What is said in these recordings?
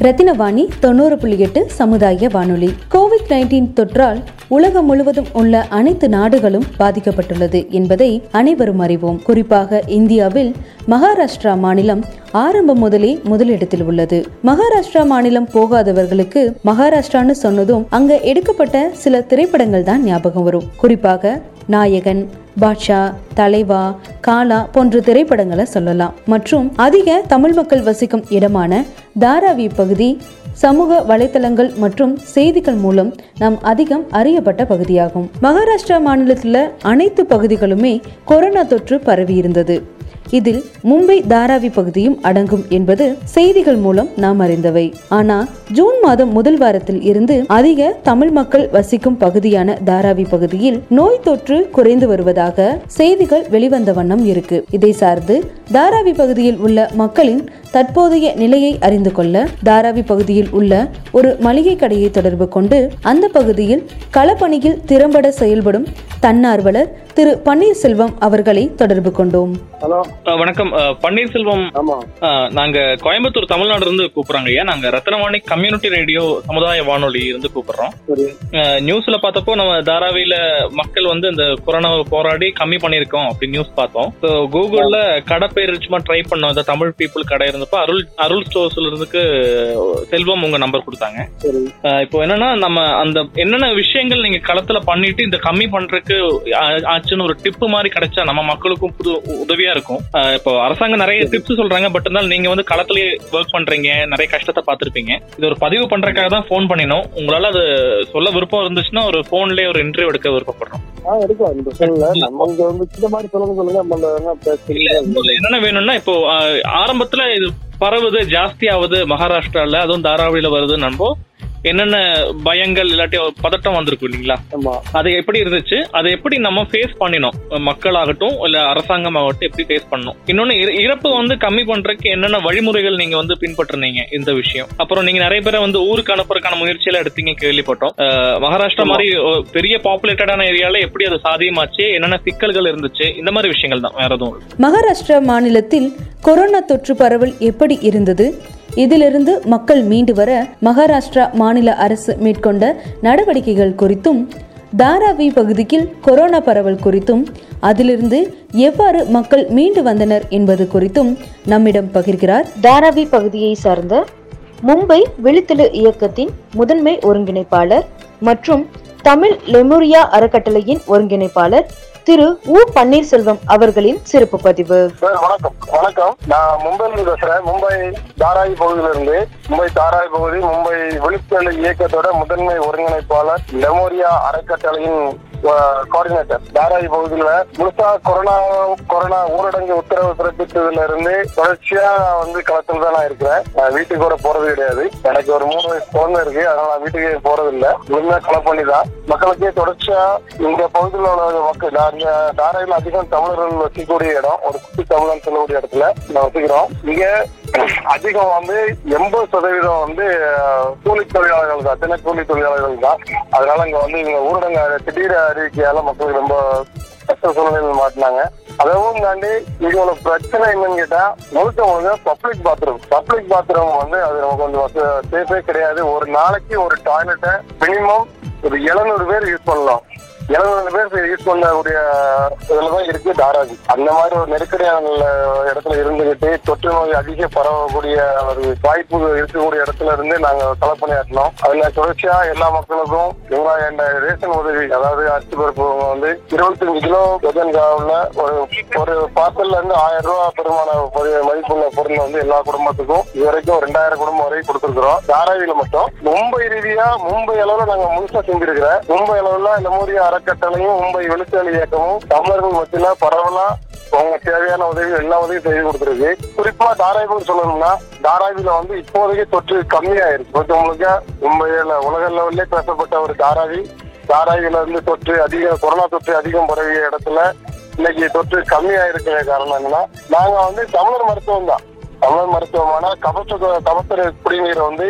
ரத்தினவாணி தொண்ணூறு புள்ளி எட்டு சமுதாய வானொலி. கோவிட் நைன்டீன் தொற்றால் உலகம் முழுவதும் உள்ள அனைத்து நாடுகளும் பாதிக்கப்பட்டுள்ளது என்பதை அனைவரும் அறிவோம். குறிப்பாக இந்தியாவில் மகாராஷ்டிரா மாநிலம் ஆரம்பம் முதலே முதலிடத்தில் உள்ளது. மகாராஷ்டிரா மாநிலம் போகாதவர்களுக்கு மகாராஷ்டிரான்னு சொன்னதும் அங்க எடுக்கப்பட்ட சில திரைப்படங்கள் தான் ஞாபகம் வரும். குறிப்பாக நாயகன் பாட்ஷா தலைவா காலா போன்ற திரைப்படங்களை சொல்லலாம். மற்றும் அதிக தமிழ் மக்கள் வசிக்கும் இடமான தாராவி பகுதி சமூக வலைத்தளங்கள் மற்றும் செய்திகள் மூலம் நாம் அதிகம் அறியப்பட்ட பகுதியாகும். மகாராஷ்டிரா மாநிலத்தில் அனைத்து பகுதிகளுமே கொரோனா தொற்று பரவி இருந்தது இதில் மும்பை தாராவி பகுதியும் அடங்கும் என்பது செய்திகள் மூலம் நாம் அறிந்தவை. ஆனால் ஜூன் மாதம் முதல் வாரத்தில் இருந்து அதிக தமிழ் மக்கள் வசிக்கும் பகுதியான தாராவி பகுதியில் நோய் தொற்று குறைந்து வருவதாக செய்திகள் வெளிவந்த வண்ணம் இருக்கு. இதை சார்ந்து தாராவி பகுதியில் உள்ள மக்களின் தற்போதைய நிலையை அறிந்து கொள்ள தாராவி பகுதியில் உள்ள ஒரு மளிகை கடையை தொடர்பு கொண்டு அந்த பகுதியில் களப்பணியில் திறம்பட செயல்படும் தன்னார்வலர் திரு பன்னீர்செல்வம் அவர்களை தொடர்பு கொண்டோம். ஹலோ. வணக்கம். பன்னீர்செல்வம் நாங்க கோயம்புத்தூர் தமிழ்நாடு இருந்து கூப்பிடுறாங்க ஐயா நாங்க ரத்னவாணி கம்யூனிட்டி ரேடியோ சமுதாய வானொலி இருந்து கூப்பிடுறோம் நியூஸ்ல பார்த்தப்போ நம்ம தாராவியில மக்கள் வந்து இந்த கொரோனாவை போராடி கம்மி பண்ணிருக்கோம் அப்படி நியூஸ் பார்த்தோம். கூகுள்ல கடை பேர் சும்மா ட்ரை பண்ணோம். இந்த தமிழ் பீப்புள் கடை இருந்தப்போ அருள் அருள் ஸ்டோர்ஸ்ல இருந்துக்கு செல்வம் உங்க நம்பர் கொடுத்தாங்க. அஹ் இப்போ என்னன்னா நம்ம அந்த என்னென்ன விஷயங்கள் நீங்க களத்துல பண்ணிட்டு இந்த கம்மி பண்றதுக்கு ஆச்சுன்னு ஒரு டிப் மாதிரி கிடைச்சா நம்ம மக்களுக்கும் புது உதவியா இருக்கும். இப்போ அரசாங்கம் நிறைய டிப்ஸ் சொல்றாங்க பட் இருந்தாலும் நீங்க வந்து களத்திலேயே ஒர்க் பண்றீங்க நிறைய கஷ்டத்தை பார்த்திருப்பீங்க. இது ஒரு பதிவு பண்றதுக்காக தான் ஃபோன் பண்ணினோம். உங்களால அது சொல்ல விருப்பம் இருந்துச்சுன்னா ஒரு போன்லயே ஒரு இன்டர்வியூ எடுக்க விருப்பப்படுறோம். என்னென்ன வேணும்னா இப்போ ஆரம்பத்துல இது பரவுது ஜாஸ்தி ஆகுது மகாராஷ்டிரால அதுவும் தாராவில வருது நம்போ என்னென்ன பயங்கள் இல்லாட்டி பதட்டம் வந்திருக்கும் இல்லைங்களா? அது எப்படி இருந்துச்சு? அதை எப்படி நம்ம ஃபேஸ் பண்ணினோம்? மக்களாகட்டும் இல்ல அரசாங்கமாகட்டும் எப்படி ஃபேஸ் பண்ணணும் இன்னொன்னு இற- இறப்பு வந்து கம்மி பண்றதுக்கு என்னென்ன வழிமுறைகள் நீங்க வந்து பின்பற்றுனீங்க இந்த விஷயம்? அப்புறம் நீங்க நிறைய பேரை வந்து ஊருக்கு அனுப்புறதுக்கான முயற்சியில எடுத்தீங்க கேள்விப்பட்டோம். மகாராஷ்டிரா மாதிரி பெரிய பாப்புலேட்டடான ஏரியால எப்படி அது சாத்தியமாச்சு? என்னென்ன சிக்கல்கள் இருந்துச்சு? இந்த மாதிரி விஷயங்கள் தான் வேற எதுவும். மகாராஷ்டிரா மாநிலத்தில் கொரோனா தொற்று பரவல் எப்படி இருந்தது? இதிலிருந்து மக்கள் மீண்டு வர மகாராஷ்டிரா மாநில அரசு மேற்கொண்ட நடவடிக்கைகள் குறித்தும் தாராவி பகுதியில் கொரோனா பரவல் குறித்தும் அதிலிருந்து எவ்வாறு மக்கள் மீண்டு வந்தனர் என்பது குறித்தும் நம்மிடம் பகிர்கிறார் தாராவி பகுதியை சார்ந்த மும்பை விழித்தெழு இயக்கத்தின் முதன்மை ஒருங்கிணைப்பாளர் மற்றும் தமிழ் லெமுரியா அறக்கட்டளையின் ஒருங்கிணைப்பாளர் திரு உ பன்னீர்செல்வம் அவர்களின் சிறப்பு பதிவு. சார் வணக்கம். வணக்கம். நான் மும்பைல பேசுறேன். மும்பை தாராய் பகுதியிலிருந்து மும்பை தாராய் பகுதி மும்பை விழிப்புணர்வு இயக்கத்தோட முதன்மை ஒருங்கிணைப்பாளர் லெமோரியா அறக்கட்டளையின் கோஆர்டினேட்டர் தாராவி பகுதியில முழுசா கொரோனா கொரோனா ஊரடங்கு உத்தரவு பிறப்பித்ததுல இருந்து தொடர்ச்சியா வந்து களத்தில் தான் நான் இருக்கிறேன். நான் வீட்டுக்கு கூட போறது கிடையாது. எனக்கு ஒரு மூணு வயசு குழந்தை இருக்கு. அதனால நான் வீட்டுக்கு போறது இல்லை முழுமையா பண்ணி தான் மக்களுக்கே தொடர்ச்சியா இந்த பகுதியில் உள்ள மக்கள் நான் இங்க தாராவில் அதிகம் தமிழர்கள் வசிக்கக்கூடிய இடம். ஒரு குட்டி தமிழன் சொல்லக்கூடிய இடத்துல நான் வசிக்கிறோம். இங்க அதிகம் வந்து எண்பது சதவீதம் வந்து கூலி தொழிலாளர்கள் தான். சின்ன கூலி தொழிலாளர்கள் தான். அதனால இங்க வந்து இவங்க ஊரடங்கு திடீர் அறிவிக்கையால மக்களுக்கு ரொம்ப கஷ்ட சூழ்நிலையில் மாட்டினாங்க. அதவும் தாண்டி இதோட பிரச்சனை என்னன்னு கேட்டா முழுக்க முழுக்க பப்ளிக் பாத்ரூம் பப்ளிக் பாத்ரூம் வந்து அது நமக்கு வந்து சேஃபே கிடையாது. ஒரு நாளைக்கு ஒரு டாய்லெட்டை மினிமம் ஒரு எழுநூறு பேர் யூஸ் பண்ணலாம். எழுநூறு பேர் யூஸ் பண்ணக்கூடிய இதுலதான் இருக்கு தாராஜி. அந்த மாதிரி ஒரு நெருக்கடியான இடத்துல இருந்துகிட்டு தொற்று நோய் அதிக பரவக்கூடிய ஒரு வாய்ப்பு இருக்கக்கூடிய இடத்துல இருந்து நாங்க களப்பணியாற்றினோம். அதுல தொடர்ச்சியா எல்லா மக்களுக்கும் வெங்காயம் என்ற ரேஷன் உதவி அதாவது அரிசி பருப்பு வந்து இருபத்தஞ்சு கிலோ உள்ள ஒரு ஒரு பார்சல்ல இருந்து ஆயிரம் ரூபாய் பெருமான மதிப்புள்ள பொருள் வந்து எல்லா குடும்பத்துக்கும் இது வரைக்கும் ரெண்டாயிரம் குடும்பம் வரை கொடுத்துருக்கிறோம். தாராவியில மட்டும். மும்பை ரீதியா மும்பை அளவுல நாங்க முழுசா செஞ்சிருக்கிறோம். மும்பை அளவுல இந்த மூரிய அறக்கட்டளையும் மும்பை வெளிச்செளி இயக்கமும் தமிழர்கள் மத்தியில பரவலா அவங்க தேவையான உதவி எல்லா உதவியும் செய்து கொடுத்துருக்கு. குறிப்பா தாராய்பூர் சொல்லணும்னா தாராவில வந்து இப்போதைக்கு தொற்று கம்மியாயிருக்கு முழுக்க முழுக்க மும்பையில உலக லெவல்லே பேசப்பட்ட ஒரு தாராவி தாராவில இருந்து தொற்று அதிகம் கொரோனா தொற்று அதிகம் பரவிய இடத்துல இன்னைக்கு தொற்று கம்மியாயிருக்கிற இருக்கிற காரணம் நாங்க வந்து தமிழர் மருத்துவம் தான் தமிழ் மருத்துவமான கபச கபசர குடிநீரை வந்து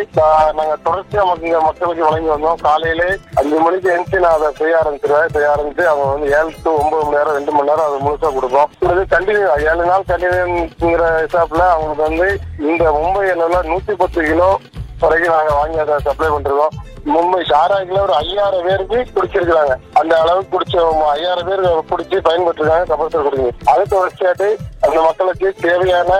நாங்க தொடர்ச்சியா மக்கள் மக்களுக்கு வழங்கி வந்தோம். காலையிலே அஞ்சு மணிக்கு எழுந்து நான் அதை செய்ய ஆரம்பிச்சிருவேன். செய்ய ஆரம்பிச்சு அவங்க வந்து ஏழு டு ஒன்பது மணி நேரம் ரெண்டு மணி நேரம் அதை முழுசா கொடுப்போம். இது கண்டினியூ ஏழு நாள் கண்டினியூங்கிற ஹிசாப்ல அவங்களுக்கு வந்து இந்த மும்பை அளவுல நூத்தி பத்து கிலோ வரைக்கும் நாங்க வாங்கி அதை சப்ளை பண்றோம் மும்பை சாராய்க்குல ஒரு ஐயாயிரம் பேருக்கு குடிச்சிருக்கிறாங்க. அந்த அளவுக்கு குடிச்ச ஐயாயிரம் பேர் குடிச்சு பயன்பட்டுருக்காங்க கபசுர குடிநீர். அதை தொடர்ச்சியாட்டு அந்த மக்களுக்கு தேவையான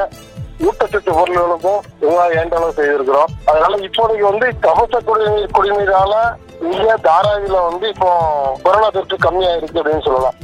ஊட்டச்சத்து பொருள்களுக்கும் இவங்க ஏண்ட செய்திருக்கிறோம். அதனால இப்போதைக்கு வந்து கவச குடிநீர் குடிநீரால இந்தியா தாராவில வந்து இப்போ கொரோனா தொற்று கம்மியா இருக்கு அப்படின்னு சொல்லலாம்.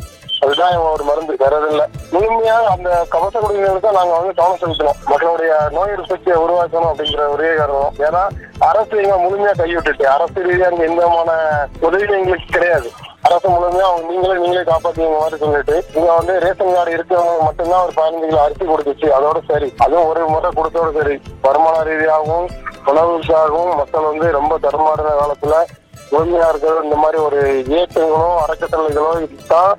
அதுதான் ஒரு மருந்து வேற எதுவும் இல்லை. முழுமையா அந்த கவச குடிநீருக்கு தான் நாங்க வந்து கவனம் செலுத்தணும். மக்களுடைய நோய் எதிர்ப்பு சக்தியை உருவாக்கணும் அப்படிங்கிற ஒரே காரணம். ஏன்னா அரசு எங்க முழுமையா கைவிட்டுட்டு அரசு ரீதியா இங்க எந்த விதமான உதவி எங்களுக்கு கிடையாது. அரசு முழுமையா அவங்க நீங்களே நீங்களே காப்பாத்துவீங்க மாதிரி சொல்லிட்டு இங்க வந்து ரேஷன் கார்டு இருக்கிறவங்க மட்டும்தான் ஒரு பதினஞ்சு கிலோ அரிசி கொடுத்துச்சு. அதோட சரி. அதுவும் ஒரு முறை கொடுத்தோட சரி. வருமான ரீதியாகவும் உணவுக்காகவும் மக்கள் வந்து ரொம்ப தடுமாறின காலத்துல முழுமையா இருக்கிறது இந்த மாதிரி ஒரு இயக்கங்களோ அறக்கட்டளைகளோ தான்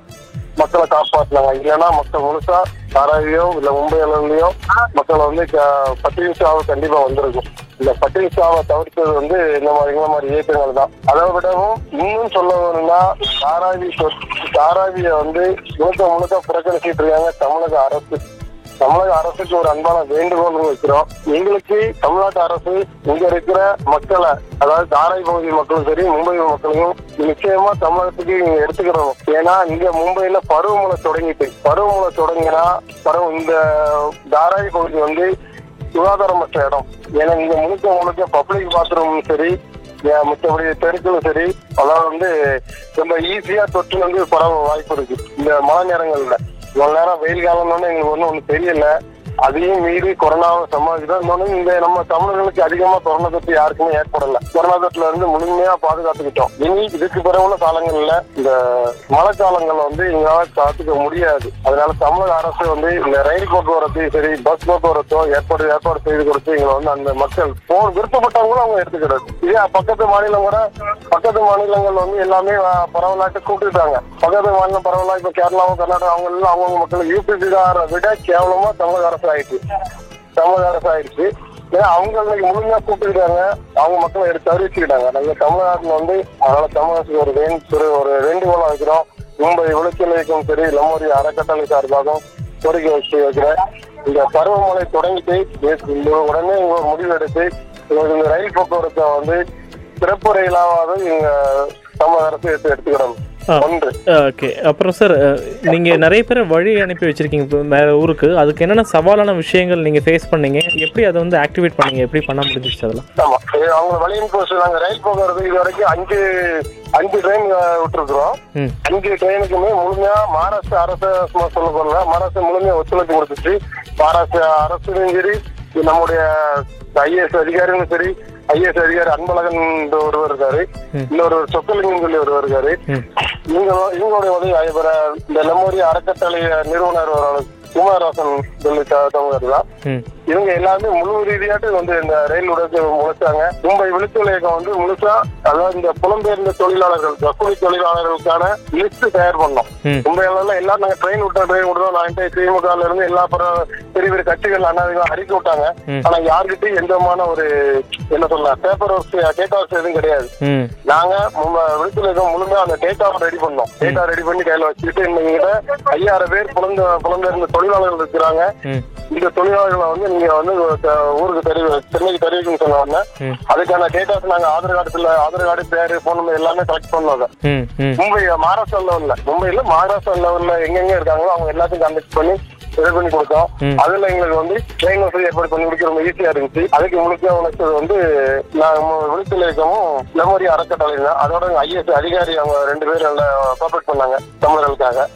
மக்களை காப்பாற்றினாங்க இல்லைன்னா மக்கள் முழுசா தாராவியோ இல்ல மும்பை அளவுலயோ மக்கள் வந்து க- சாவை கண்டிப்பா வந்திருக்கும். இந்த பட்டினி சாவை தவிர்த்தது வந்து இந்த மாதிரி இந்த மாதிரி இயக்கங்கள் தான். அதை விடவும் இன்னும் சொல்ல வேணும்னா தாராவி தாராவிய வந்து முழுக்க முழுக்க புறக்கணிச்சிட்டு இருக்காங்க தமிழக அரசு. தமிழக அரசுக்கு ஒரு அன்பான வேண்டுகோள் வைக்கிறோம். எங்களுக்கு தமிழ்நாட்டு அரசு இங்க இருக்கிற மக்களை அதாவது தாராய் பகுதி மக்களும் சரி மும்பை மக்களையும் நிச்சயமா தமிழகத்துக்கு இங்க எடுத்துக்கிறோம். ஏன்னா இங்க மும்பையில பருவமழை தொடங்கிட்டு பருவமழை தொடங்கினா பருவம் இந்த தாராய் பகுதி வந்து சுகாதாரமற்ற இடம். ஏன்னா இங்க முழுக்க முழுக்க பப்ளிக் பாத்ரூம் சரி மற்றபடி தெருக்களும் சரி அதாவது வந்து ரொம்ப ஈஸியா தொற்று வந்து பரவ வாய்ப்பு இருக்கு. இந்த மழை நேரங்கள்ல. இவ்வளவு நேரம் வெயில் காலம்னு எங்களுக்கு ஒன்றும் ஒன்றும் தெரியல. அதையும் மீறி கொரோனாவை சமாளிச்சுதான் இன்னொன்னு இந்த நம்ம தமிழர்களுக்கு அதிகமா கொரோனா தொற்று யாருக்குமே ஏற்படல. கொரோனா தொற்றுல இருந்து முழுமையா பாதுகாத்துக்கிட்டோம். இனி இதுக்கு பிறகு உள்ள காலங்கள்ல இந்த மழை காலங்கள்ல வந்து எங்களால காத்துக்க முடியாது. அதனால தமிழக அரசு வந்து இந்த ரயில் போக்குவரத்து சரி பஸ் போக்குவரத்தோ ஏற்பாடு ஏற்பாடு செய்து கொடுத்து எங்களை வந்து அந்த மக்கள் போர் விருப்பப்பட்டவங்களும் அவங்க எடுத்துக்கிறது. இதே பக்கத்து மாநிலம் கூட பக்கத்து மாநிலங்கள் வந்து எல்லாமே அஹ், பரவலாட்டு கூப்பிட்டுட்டாங்க. பக்கத்து மாநிலம் பரவலா இப்ப கேரளாவும் கர்நாடகா அவங்க எல்லாம் அவங்கவுங்க மக்கள் யூபிசிகார விட கேவலமா தமிழக அரசு ஆயிடுச்சு தமிழக அரசு ஆயிடுச்சு ஏன்னா அவங்க முழுமையா கூப்பிட்டுக்கிட்டாங்க. அவங்க மக்களை எடுத்து அறிவிச்சுக்கிட்டாங்க. நாங்க தமிழ்நாட்டுல வந்து அதனால தமிழகத்துக்கு ஒரு வேண்டு ஒரு வேண்டுகோளம் வைக்கிறோம். மும்பை விளைச்சல் சரி லம்மோரி அறக்கட்டளை சார்பாகவும் கோரிக்கை வச்சு வைக்கிறேன். இந்த பருவமழை தொடங்கிட்டு உடனே இங்க ஒரு முடிவு எடுத்து இந்த ரயில் போக்குவரத்தை வந்து சிறப்பு ரயிலாவது இங்க தமிழக அரசு எடுத்து எடுத்துக்கிடணும். ஓகே. அப்புறம் சார் நீங்கள் நிறைய பேரை வழி அனுப்பி வச்சிருக்கீங்க வேறு ஊருக்கு. அதுக்கு என்னென்ன சவாலான விஷயங்கள் நீங்கள் ஃபேஸ் பண்ணீங்க? எப்படி அதை வந்து ஆக்டிவேட் பண்ணீங்க? எப்படி பண்ண முடிஞ்சிச்சு அதெல்லாம்? ஆமா. இது அவங்க வழியின் போஸ்ட் நாங்க ரயில் போக்குவரத்து இது வரைக்கும் அஞ்சு அஞ்சு ட்ரெயின் விட்டுருக்குறோம். அஞ்சு ட்ரெயினுக்குமே முழுமையா மகாராஷ்டிரா அரசு சொல்ல போறல மகாராஷ்டிரா முழுமையா ஒத்துழைப்பு கொடுத்துச்சு. மகாராஷ்டிரா அரசும் சரி நம்முடைய ஐஏஎஸ் அதிகாரிகளும் சரி ஐஏஎஸ் அதிகாரி அன்பழகன் ஒருவர் இருக்காரு. இன்னொரு சொக்கலிங்கம் சொல்லி ஒருவர் இருக்காரு. இவங்க இவங்களுடைய உதவி இந்த லெமோரி அறக்கட்டளை நிறுவனர் ஒரு த- தமிழர் தான் இவங்க எல்லாமே முழு ரீதியாட்டு வந்து இந்த ரயில் உடச்சு முளைச்சாங்க மும்பை இயக்கம் வந்து முழுசா அதாவது இந்த புலம்பெயர்ந்த தொழிலாளர்கள் கூலி தொழிலாளர்களுக்கான லிஸ்ட் தயார் பண்ணோம். ம். மும்பையில எல்லாரும் நாங்க ட்ரெயின் விட்டோம் ட்ரெயின் விட்டோம் நான் திமுக இருந்து எல்லா பெரிய பெரிய கட்சிகள் அண்ணாதிகளும் அறிக்கை விட்டாங்க. ஆனா யாருக்கிட்டையும் எந்த விதமான ஒரு என்ன சொல்ல பேப்பர் ஒர்க்ஸ் டேட்டா ஒர்க்ஸ் எதுவும் கிடையாது. நாங்க விழுத்தல் இயக்கம் முழுமையா அந்த டேட்டாவை ரெடி பண்ணோம். டேட்டா ரெடி பண்ணி கையில வச்சுட்டு இன்னைக்கு ஐயாயிரம் பேர் புலந்து புலம்பெயர்ந்த தொழிலாளர்கள் இருக்கிறாங்க. இந்த தொழிலாளர்களை வந்து நீங்க வந்து ஊருக்கு தெரிவி சென்னைக்கு தெரிவிக்கணும்னு சொன்ன உடனே அதுக்கான டேட்டாஸ் நாங்க ஆதார் கார்டுல ஆதார் கார்டு பேரு போன் நம்பர் எல்லாமே கலெக்ட் பண்ணோம் மும்பை மகாராஷ்டிரா லெவல்ல மும்பைல மகாராஷ்டிரா லெவல்ல எங்கெங்க இருக்காங்களோ அவங்க எல்லாத்தையும் கான்டாக்ட் பண்ணி ரெடி பண்ணி கொடுத்தோம். அதுல எங்களுக்கு வந்து ட்ரெயின் வசதி ஏற்பாடு பண்ணி கொடுக்க ரொம்ப ஈஸியா இருந்துச்சு. அதுக்கு முழுக்க உழைச்சது வந்து நான் விழுத்தல் இயக்கமும் மெமரி அறக்கட்டளை தான் அதோட ஐஎஸ் அதிகாரி அவங்க ரெண்டு பேரும் கோஆபரேட் பண்ணாங்க தமிழர்களுக்காக.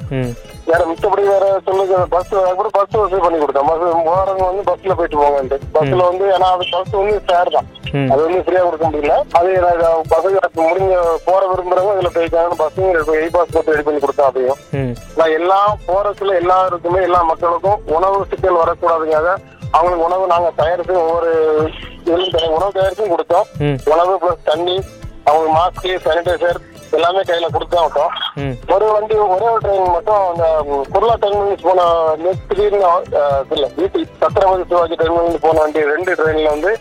வேற மித்தபடி வேற சொல்லுங்க பஸ் கூட பஸ் வசதி பண்ணி கொடுத்தோம் பஸ் போறவங்க வந்து பஸ்ல போயிட்டு போங்கன்ட்டு பஸ்ல வந்து ஏன்னா அது பஸ் வந்து ஃபேர் தான். அது வந்து ஃப்ரீயா கொடுக்க முடியல. அது பசங்க முடிஞ்ச போற விரும்புறவங்க இதுல போய்க்காங்க பஸ்ஸுங்க இ பாஸ் போட்டு ரெடி பண்ணி கொடுத்தோம் அதையும். நான் எல்லா போறதுல எல்லாருக்குமே எல்லா மக்களுக்கும் உணவு சிக்கல் வரக்கூடாதுக்காக அவங்களுக்கு உணவு நாங்க தயாரித்து ஒவ்வொரு உணவு தயாரிச்சும் கொடுத்தோம். உணவு பிளஸ் தண்ணி அவங்களுக்கு மாஸ்க் சானிடைசர் எல்லாமே கையில கொடுத்தா விட்டோம். ஒரு வண்டி ஒரே ஒரு ட்ரெயின் மட்டும் அந்த குர்லா டெர்மினல்ஸ் போன திடீர்னு இல்ல வீட்டு சத்திரபதி சிவாஜி டெர்மினல் போன வண்டி ரெண்டு ட்ரெயின்ல வந்து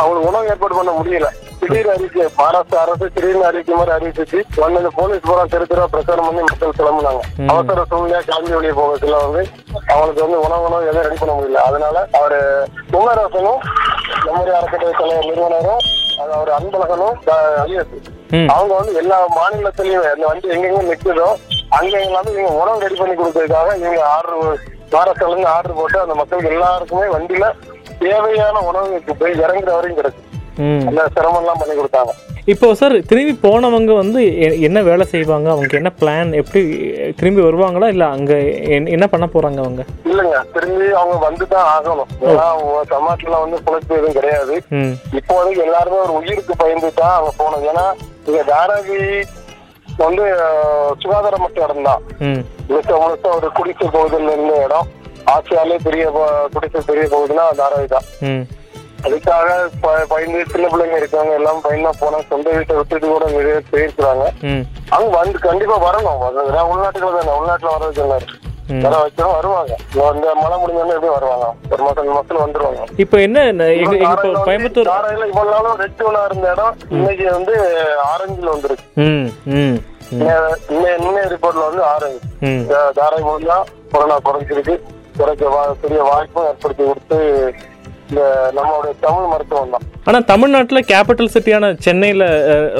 அவங்களுக்கு உணவு ஏற்பாடு பண்ண முடியல. திடீர் அறிக்கை மகாராஷ்டிரா அரசு திடீர்னு அறிக்கை மாதிரி அறிவிச்சிச்சு. இந்த போலீஸ் பூரா தெரு தெருவா பிரச்சாரம் பண்ணி மக்கள் கிளம்புனாங்க. அவசர சூழ்நிலையா கிளம்பி வெளியே போகிறதுல வந்து அவங்களுக்கு வந்து உணவு உணவு எதுவும் ரெடி பண்ண முடியல. அதனால அவரு குமாரரசனும் நம்முடைய அறக்கட்டளை தலைவர் நிறுவனரும் அது ஒரு அன்பழகனும் அவங்க வந்து எல்லா மாநிலத்திலயும் வண்டி எங்கெங்க நிக்குதோ அங்க எல்லாமே இவங்க உணவு ரெடி பண்ணி கொடுக்கறதுக்காக இவங்க ஆர்டர் மகாராஷ்டிரால இருந்து ஆர்டர் போட்டு அந்த மக்களுக்கு எல்லாருக்குமே வண்டியில தேவையான உணவு போய் இறங்குற வரையும் கிடைக்கும் அந்த சிரமம் எல்லாம் பண்ணி கொடுத்தாங்க. இப்போ சார் திரும்பி போனவங்க வந்து என்ன வேலை செய்வாங்க? அவங்களுக்கு என்ன பிளான் எப்படி திரும்பி வருவாங்களா? இல்லை அங்கே என்ன பண்ண போகிறாங்க அவங்க? இல்லைங்க. திரும்பி அவங்க வந்து தான் ஆகணும் ஏன்னா அவங்க தமிழ்நாட்டுல வந்து பிழைப்பு எதுவும் கிடையாது. இப்போதைக்கு எல்லாருமே ஒரு உயிருக்கு பயந்து தான் அவங்க போகணும் ஏன்னா இங்க தாராவி வந்து அஹ், சுகாதாரமற்ற இடம் தான் முழுக்க முழுக்க ஒரு குடிசை பகுதியில் இருந்த இடம். ஆசியாலே பெரிய குடிசை பெரிய பகுதினா தாராவி தான். அதுக்காக பயந்து சின்ன பிள்ளைங்க இருக்காங்க எல்லாம் பயந்தா போனா சொந்த வீட்டை விட்டுட்டு கூட நிறைய போயிருக்கிறாங்க. ம். அவங்க வந்து கண்டிப்பா வரணும். உள்நாட்டுல தானே உள்நாட்டுல வர்றது சொன்னாரு ம். வர வைக்கிறோம் வருவாங்க. இந்த மழை முடிஞ்சோடனே எப்படி வருவாங்க. ஒரு மாசம் மாசத்துல வந்துருவாங்க. இப்போ என்ன கோயம்புத்தூர்? தாராயில இவ்வளவு நாளும் ரெட் ஜோனா இருந்த இடம் இன்னைக்கு வந்து ஆரஞ்சுல வந்துருக்கு. இன்னும் ரிப்போர்ட்ல வந்து ஆரஞ்சு. தாராய் மூலம் கொரோனா குறைஞ்சிருக்கு. குறைக்க பெரிய வாய்ப்பும் ஏற்படுத்தி கொடுத்து நம்மளுடைய தமிழ் மருத்துவம் தான். ஆனால் தமிழ்நாட்டில் கேபிட்டல் சிட்டியான சென்னையில்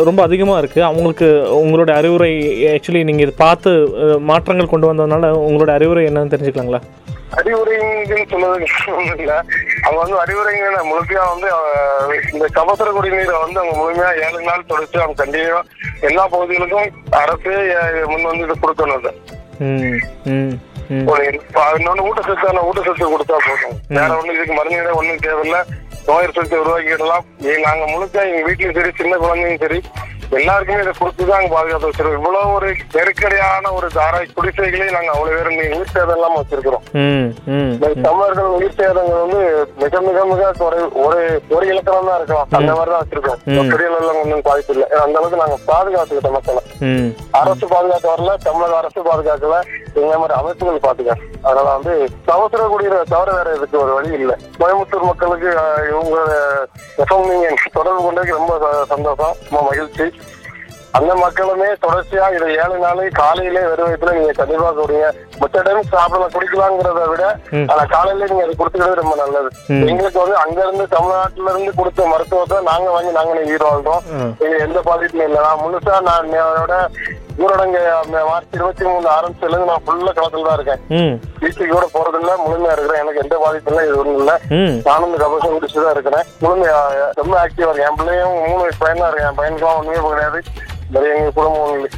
ரொம்ப அதிகமாக இருக்குது அவங்களுக்கு உங்களோட அறிவுரை ஆக்சுவலி நீங்கள் இது பார்த்து மாற்றங்கள் கொண்டு வந்ததுனால உங்களோட அறிவுரை என்னன்னு தெரிஞ்சுக்கலாங்களா? அறிவுரைங்கன்னு ஒண்ணும் இல்ல. அவங்க வந்து அறிவுரைங்க முழுமையா வந்து இந்த கபசுர குடிநீரை வந்து அவங்க முழுமையா ஏழு நாள் தொடர்ச்சி அவங்க கண்டிப்பா எல்லா பகுதிகளுக்கும் அரசே முன் வந்து இது கொடுக்கணும் இன்னொன்னு ஊட்டச்சத்தான ஊட்டச்சத்து கொடுத்தா போதும். வேற ஒண்ணு இதுக்கு மருந்து ஒண்ணும் தேவையில்ல. நோய் சத்து உருவாக்கிடலாம் நாங்க முழுக்க எங்க வீட்லயும் சரி சின்ன குழந்தையும் சரி. எல்லாருக்குமே இதை கொடுத்துதான் அங்க பாதுகாத்து வச்சிருக்கோம். இவ்வளவு ஒரு நெருக்கடியான ஒரு தாராய் குடிசைகளையும் நாங்க அவ்வளவு பேரும் உயிர் சேதம் இல்லாம வச்சிருக்கிறோம் தமிழர்கள் உயிர் சேதங்கள் வந்து மிக மிக மிக குறை ஒரு ஒரு இலக்கணம் தான் இருக்கலாம். அந்த மாதிரி தான் வச்சிருக்கோம். ம். பெரிய லெவலில் ஒன்றும் பாதிப்பு இல்லை. அந்த அளவுக்கு நாங்க பாதுகாத்துக்கிட்டோம் மக்களை. அரசு பாதுகாக்க வரல தமிழக அரசு பாதுகாக்கல. இந்த மாதிரி அமைப்புகள் பாதுகாக்க. அதனால வந்து அவசர குடியிற தவிர வேற இதுக்கு ஒரு வழி இல்லை. கோயம்புத்தூர் மக்களுக்கு இவங்க தொடர்பு கொண்டதுக்கு ரொம்ப சந்தோஷம். ரொம்ப மகிழ்ச்சி. அந்த மக்களுமே தொடர்ச்சியா இதை ஏழு நாள் காலையிலே வெறும் வயிற்றுல நீங்க கண்டிப்பா கொடுங்க மற்ற டைம் சாப்பிடலாம் குடிக்கலாங்கிறத விட. ஆனா காலையில நீங்க அதை கொடுத்துக்கிறது ரொம்ப நல்லது. எங்களுக்கு வந்து அங்க இருந்து தமிழ்நாட்டுல இருந்து கொடுத்த மருத்துவத்தை நாங்க வாங்கி நாங்க உயிர் வாழ்றோம். எங்க எந்த பாதிப்பும் இல்லை. நான் முழுசா நான் என்னோட ஊரடங்கு மார்ச் இருபத்தி மூணு ஆரம்பிச்சதுல இருந்து நான் ஃபுல்லா களத்துல தான் இருக்கேன். வீட்டுக்கு கூட போறது இல்ல முழுமையா இருக்கிறேன். எனக்கு எந்த பாதிப்பும் இல்லை இது ஒண்ணும் இல்ல நானும் இந்த கபசம் குடிச்சு தான் இருக்கிறேன். முழுமையா ரொம்ப ஆக்டிவா இருக்கேன். என் பிள்ளையும் மூணு பையன் இருக்கேன். என் பையனுக்குலாம் ஒண்ணுமே கிடையாது வேற எங்க குடும்பம்.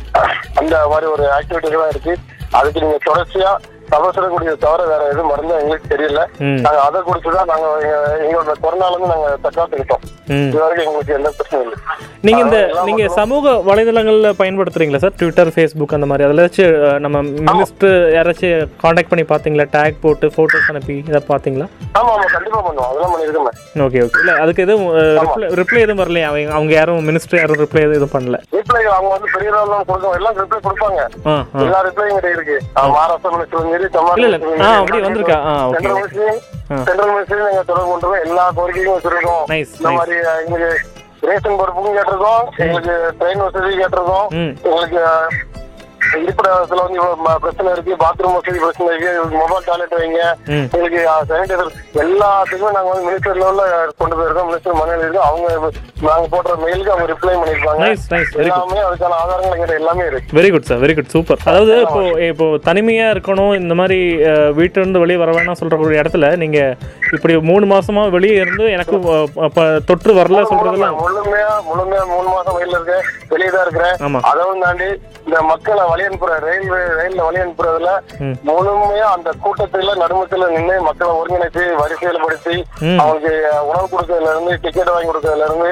அந்த மாதிரி ஒரு ஆக்டிவிட்டிஸ் தான் இருக்கு. அதுக்கு நீங்க தொடர்ச்சியா கபசுர குடியை தவிர வேற எதுவும் மருந்து எங்களுக்கு தெரியல. நாங்க அதை குடிச்சுதான் நாங்க எங்க- எங்களோட கொரோனால இருந்து நாங்க தற்காத்துக்கிட்டோம் ம். இது வரைக்கும் எங்களுக்கு எந்த பிரச்சனையும் இல்லை. நீங்கள் இந்த நீங்கள் சமூக வலைதளங்களில் பயன்படுத்துறீங்களா சார்? ட்விட்டர் ஃபேஸ்புக் அந்த மாதிரி. அதில் நம்ம மினிஸ்டர் யாராச்சும் காண்டாக்ட் பண்ணி பார்த்தீங்களா? டேக் போட்டு ஃபோட்டோஸ் அனுப்பி இதை பார்த்தீங்களா? ஆமா ஆமா கண்டிப்பா பண்ணுவோம். அதெல்லாம் பண்ணிருக்கோமே ஓகே ஓகே இல்லை அதுக்கு எதுவும் ரிப்ளை எதுவும் வரலையா? அவங்க அவங்க யாரும் மினிஸ்டர் யாரும் ரிப்ளை எதுவும் பண்ணல. ரிப்ளை அவங்க வந்து பெரிய லெவலில் கொடுக்கும் எல்லாம் ரிப்ளை கொடுப்பாங்க. எல்லா ரிப்ளையும் கிட்ட இருக்கு. மகாராஷ்டிரா மினிஸ்டரும் சரி இல்ல, இல்ல. அப்படி வந்திருக்கா? சென்ட்ரல் நாங்க தொடர்பு கொண்டிருக்கோம். எல்லா கோரிக்கையும் வச்சிருக்கோம். இந்த. மாதிரி எங்களுக்கு ரேஷன் பொறுப்பும் கேட்டிருக்கோம். எங்களுக்கு ட்ரெயின் வசதி கேட்டிருக்கோம். ம். எங்களுக்கு அஹ், இருப்பிடத்துல வந்து பிரச்சனை இருக்கு. பாத்ரூம் வசதி பிரச்சனை இருக்கு. மொபைல் டாய்லெட் வைங்க. ம். எங்களுக்கு சானிடைசர் எல்லாத்துக்குமே நாங்க வந்து மினிஸ்டர் லெவல்ல கொண்டு போயிருக்கோம். மினிஸ்டர் மனையில் இருக்கு. அவங்க நாங்க போடுற மெயிலுக்கு அவங்க ரிப்ளை குட் எல்லாமே அதுக்கான ஆதாரங்கள் எங்கிட்ட எல்லாமே இருக்கு. Very good sir very good super அதாவது இப்போ இப்போ தனிமையா இருக்கணும் இந்த மாதிரி வீட்டுல இருந்து வெளியே வர வேணாம் சொல்ற ஒரு இடத்துல நீங்க இப்படி மூணு மாசமா வெளியே இருந்து எனக்கு தொற்று வரல சொல்றதெல்லாம் முழுமையா முழுமையா மூணு மாசம் வெயில இருக்கேன். வெளியே தான் இருக்கிறேன். அதவும் தாண்டி இந்த மக்களை வழி அனுப்புற ரயில்வே ரயில்ல வழி அனுப்புறதுல. முழுமையா அந்த கூட்டத்துல நடுமத்துல நின்று மக்களை ஒருங்கிணைச்சு வரிசையில படுத்தி. அவங்களுக்கு உணவு கொடுக்கறதுல இருந்து டிக்கெட் வாங்கி கொடுக்கறதுல இருந்து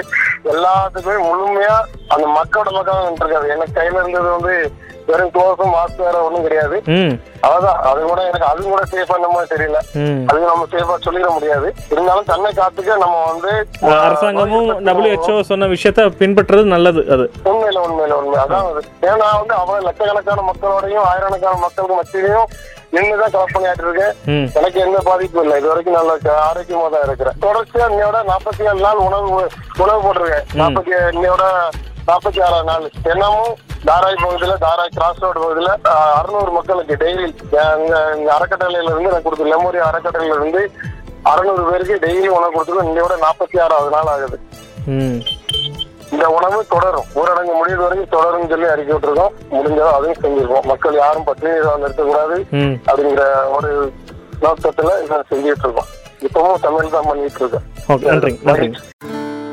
எல்லாத்துக்குமே முழுமையா அந்த மக்களோட மக்கள் இருக்காது எனக்கு கையில இருந்தது வந்து வெறும் க்ளோஸும் மாஸ்க் வேற ஒண்ணும் கிடையாது அதான் அது கூட எனக்கு அது கூட சேஃப் மாதிரி தெரியல. அது நம்ம சேஃபா சொல்லிட முடியாது. இருந்தாலும் தன்னை காத்துக்க நம்ம வந்து அரசாங்கமும் WHO சொன்ன விஷயத்த பின்பற்றுறது நல்லது அது. உண்மையில உண்மையில உண்மை அதான் அது. ஏன்னா வந்து அவன் லட்சக்கணக்கான மக்களோடையும் ஆயிரக்கணக்கான மக்களுக்கு மத்தியிலையும் நின்றுதான் கலெக்ட் பண்ணிட்டு இருக்கேன் எனக்கு எந்த பாதிப்பும் இல்லை. இது வரைக்கும் நல்ல ஆரோக்கியமா தான் இருக்கிறேன். தொடர்ச்சியா இன்னையோட நாற்பத்தி ஏழு நாள் உணவு உணவு போட்டிருக்கேன். நாற்பத்தி இன்னையோட நாற்பத்தி ஆறாம் நாள் தினமும் தாராய் பகுதியில தாராய் கிராஸ் ரோடு பகுதியில அறுநூறு மக்களுக்கு டெய்லி அறக்கட்டளையில இருந்து நான் கொடுத்து லெமோரி அறக்கட்டளையில இருந்து அறுநூறு பேருக்கு டெய்லி உணவு கொடுத்துருக்கோம். இன்னையோட நாற்பத்தி ஆறாவது நாள் ஆகுது. இந்த உணவு தொடரும். ஊரடங்கு முடிவு வரைக்கும் தொடரும் சொல்லி அறிக்கை விட்டுருக்கோம். முடிஞ்சதோ அதையும் செஞ்சிருக்கோம். மக்கள் யாரும் பட்டினி நிறுத்தக்கூடாது அப்படிங்கிற ஒரு நோக்கத்துல இதை செஞ்சுட்டு இருக்கோம். இப்பவும் தமிழ் தான் பண்ணிட்டு இருக்கோம். நன்றிங்க